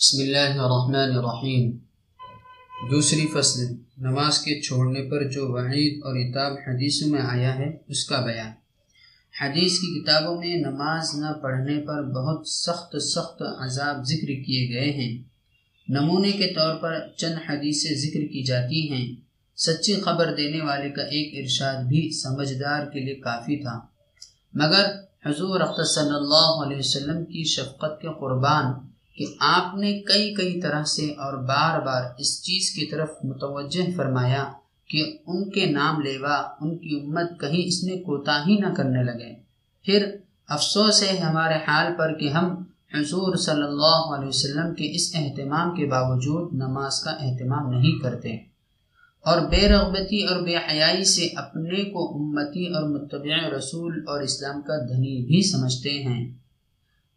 بسم اللہ الرحمن الرحیم۔ دوسری فصل، نماز کے چھوڑنے پر جو وعید اور اتاب حدیثوں میں آیا ہے، اس کا بیان۔ حدیث کی کتابوں میں نماز نہ پڑھنے پر بہت سخت سخت عذاب ذکر کیے گئے ہیں۔ نمونے کے طور پر چند حدیثیں ذکر کی جاتی ہیں۔ سچی خبر دینے والے کا ایک ارشاد بھی سمجھدار کے لیے کافی تھا۔ مگر حضور صلی اللہ علیہ وسلم کی شفقت کے قربان کہ آپ نے کئی کئی طرح سے اور بار بار اس چیز کی طرف متوجہ فرمایا کہ ان کے نام لیوا ان کی امت کہیں اس میں کوتا ہی نہ کرنے لگے۔ پھر افسوس ہے ہمارے حال پر کہ ہم حضور صلی اللہ علیہ وسلم کے اس اہتمام کے باوجود نماز کا اہتمام نہیں کرتے۔ اور بے رغبتی اور بے حیائی سے اپنے کو امتی اور متبع رسول اور اسلام کا دھنی بھی سمجھتے ہیں۔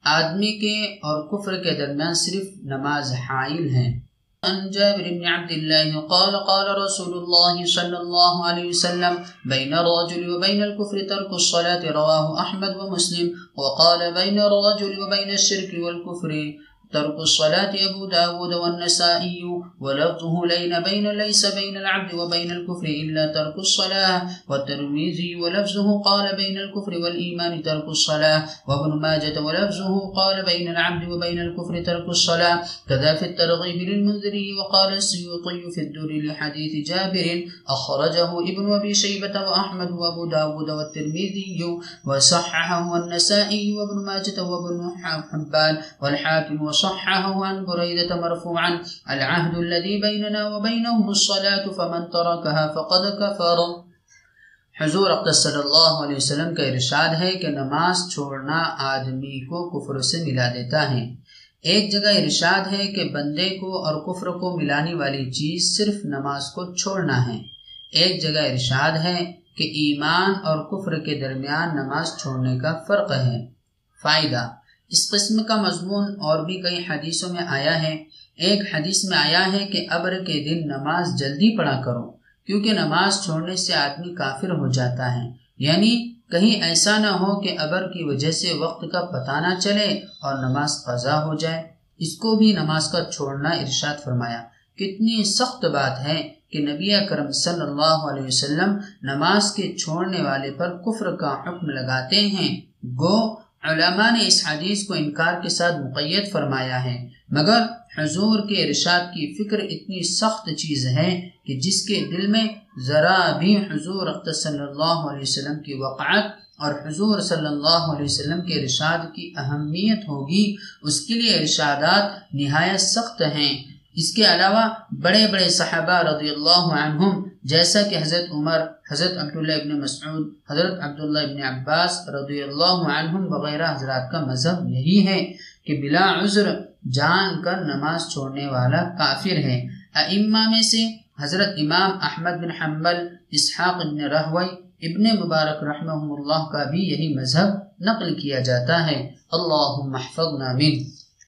آدمی کے اور کفر کے درمیان صرف نماز حائل ہے عن جابر بن عبد الله قال قال رسول الله صلى الله عليه وسلم بين الرجل وبين الكفر ترك الصلاة، رواه أحمد ومسلم وقال بين الرجل وبين الشرك والكفر ترك الصلاة أبو داود والنسائي ولفظه لين بين ليس بين العبد وبين الكفر إلا ترك الصلاة. والترمذي ولفظه قال بين الكفر والإيمان ترك الصلاة. وابن ماجة ولفظه قال بين العبد وبين الكفر ترك الصلاة. كذا في الترغيب للمنذري وقال السيوطي في الدر لحديث جابر. أخرجه ابن أبي شيبة وأحمد وأبو داود والترمذي وصححه والنسائي وابن ماجة وابن حبان والحاكم وصححه صححه عن بريدة مرفوعا، العهد الذي بيننا وبينهم الصلاة، فمن تركها فقد كفر. حضور اقدس صلی اللہ علیہ وسلم کا ارشاد ہے کہ نماز چھوڑنا آدمی کو کفر سے ملا دیتا ہے۔ ایک جگہ ارشاد ہے کہ بندے کو اور کفر کو ملانے والی چیز صرف نماز کو چھوڑنا ہے۔ ایک جگہ ارشاد ہے کہ ایمان اور کفر کے درمیان نماز چھوڑنے کا فرق ہے۔ فائدہ اس قسم کا مضمون اور بھی کئی حدیثوں میں آیا ہے۔ ایک حدیث میں آیا ہے کہ ابر کے دن نماز جلدی پڑھا کرو، کیونکہ نماز چھوڑنے سے آدمی کافر ہو جاتا ہے۔ یعنی کہیں ایسا نہ ہو کہ ابر کی وجہ سے وقت کا پتہ نہ چلے اور نماز قضا ہو جائے۔ اس کو بھی نماز کا چھوڑنا ارشاد فرمایا۔ کتنی سخت بات ہے کہ نبی اکرم صلی اللہ علیہ وسلم نماز کے چھوڑنے والے پر کفر کا حکم لگاتے ہیں۔ گو علماء نے اس حدیث کو انکار کے ساتھ مقید فرمایا ہے، مگر حضور کے ارشاد کی فکر اتنی سخت چیز ہے کہ جس کے دل میں ذرا بھی حضور صلی اللہ علیہ وسلم کی وقعت اور حضور صلی اللہ علیہ وسلم کے ارشاد کی اہمیت ہوگی، اس کے لیے ارشادات نہایت سخت ہیں۔ اس کے علاوہ بڑے بڑے صحابہ رضی اللہ عنہم، جیسا کہ حضرت عمر، حضرت عبداللہ ابن مسعود، حضرت عبداللہ ابن عباس رضی اللہ عنہم وغیرہ حضرات کا مذہب یہی ہے کہ بلا عذر جان کر نماز چھوڑنے والا کافر ہے۔ ائمہ میں سے حضرت امام احمد بن حنبل، اسحاق بن رہوئی ابن مبارک رحمہ اللہ کا بھی یہی مذہب نقل کیا جاتا ہے۔ اللہ محفظنا منه